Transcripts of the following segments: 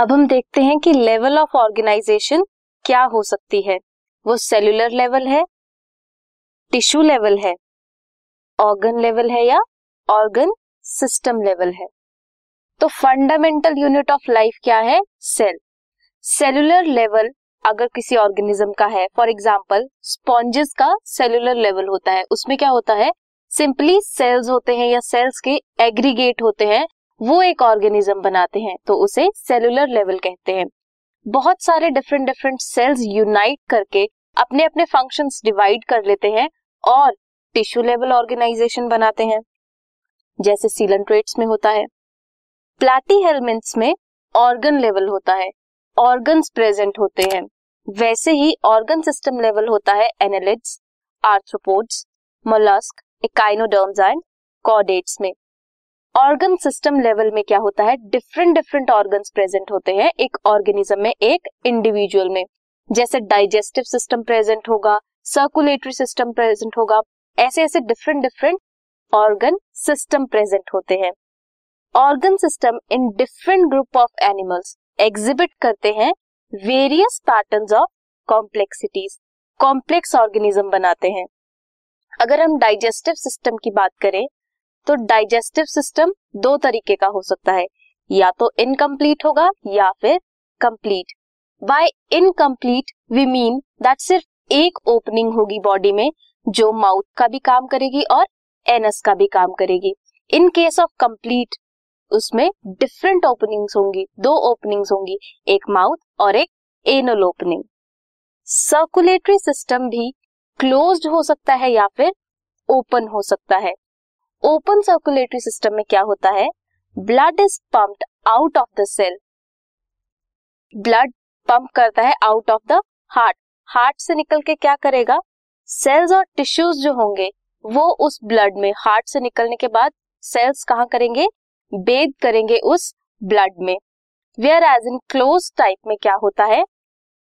अब हम देखते हैं कि लेवल ऑफ़ ऑर्गेनाइजेशन क्या हो सकती है। वो सेलुलर लेवल है टिश्यू लेवल है ऑर्गन लेवल है या ऑर्गन सिस्टम लेवल है। तो फंडामेंटल यूनिट ऑफ़ लाइफ क्या है? सेल सेलुलर लेवल अगर किसी ऑर्गेनिज्म का है फॉर एग्ज़ाम्पल स्पॉन्जेस का सेलुलर लेवल होता है, उसमें क्या होता है? सिंपली सेल्स होते हैं या सेल्स के एग्रीगेट होते हैं वो एक ऑर्गेनिज्म बनाते हैं तो उसे सेलुलर लेवल कहते हैं। बहुत सारे डिफरेंट डिफरेंट सेल्स यूनाइट करके अपने अपने फ़ंक्शंस डिवाइड कर लेते हैं और टिश्यू लेवल ऑर्गेनाइजेशन बनाते हैं, जैसे सीलेंट्रेट्स में होता है। प्लाटी हेलमेंट्स में ऑर्गन लेवल होता है ऑर्गन्स प्रेजेंट होते हैं। वैसे ही ऑर्गन सिस्टम लेवल होता है annelids arthropods molluscs echinoderms and chordates में। ऑर्गन सिस्टम लेवल में क्या होता है? डिफरेंट डिफरेंट ऑर्गन प्रेजेंट होते हैं एक ऑर्गेनिज्म में, एक इंडिविजुअल में। जैसे डाइजेस्टिव सिस्टम प्रेजेंट होगा सर्कुलेटरी सिस्टम प्रेजेंट होगा, ऐसे ऐसे different different organ system present होते हैं। Organ system in different group of animals exhibit करते हैं various pattern of complexities complex organism बनाते हैं। अगर हम डाइजेस्टिव सिस्टम की बात करें तो डाइजेस्टिव सिस्टम दो तरीके का हो सकता है। या तो इनकम्प्लीट होगा या फिर complete by incomplete we mean that सिर्फ़ एक ओपनिंग होगी बॉडी में, जो माउथ का भी काम करेगी और एनस का भी काम करेगी। इन केस ऑफ़ कंप्लीट उसमें डिफरेंट ओपनिंग्स होंगी, दो ओपनिंग्स होंगी, एक माउथ और एक एनल ओपनिंग सर्कुलेटरी सिस्टम भी क्लोज्ड हो सकता है या फिर ओपन हो सकता है। ओपन सर्कुलेटरी सिस्टम में क्या होता है? Blood is pumped out of the cell blood pump करता है out of the heart heart से निकल के क्या करेगा? सेल्स और टिश्यूज जो होंगे, वो उस ब्लड में हार्ट से निकलने के बाद सेल्स कहाँ करेंगे? बेद करेंगे उस ब्लड में. Whereas in close type में क्या होता है?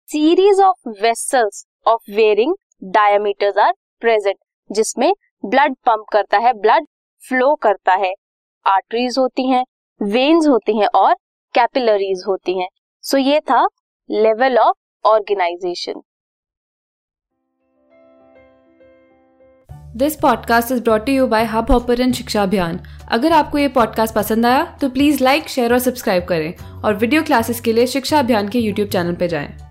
Series of vessels of varying diameters are present जिसमें ब्लड पंप करता है ब्लड फ्लो करता है। आर्टरीज होती हैं वेन्स होती हैं और कैपिलरीज होती हैं। सो so, ये था level of organisation this podcast is brought you by Hubhopper Shiksha Abhiyan अगर आपको ये पॉडकास्ट पसंद आया तो प्लीज़ लाइक शेयर और सब्सक्राइब करें। और वीडियो क्लासेस के लिए शिक्षा अभियान के यूट्यूब चैनल पर जाएँ।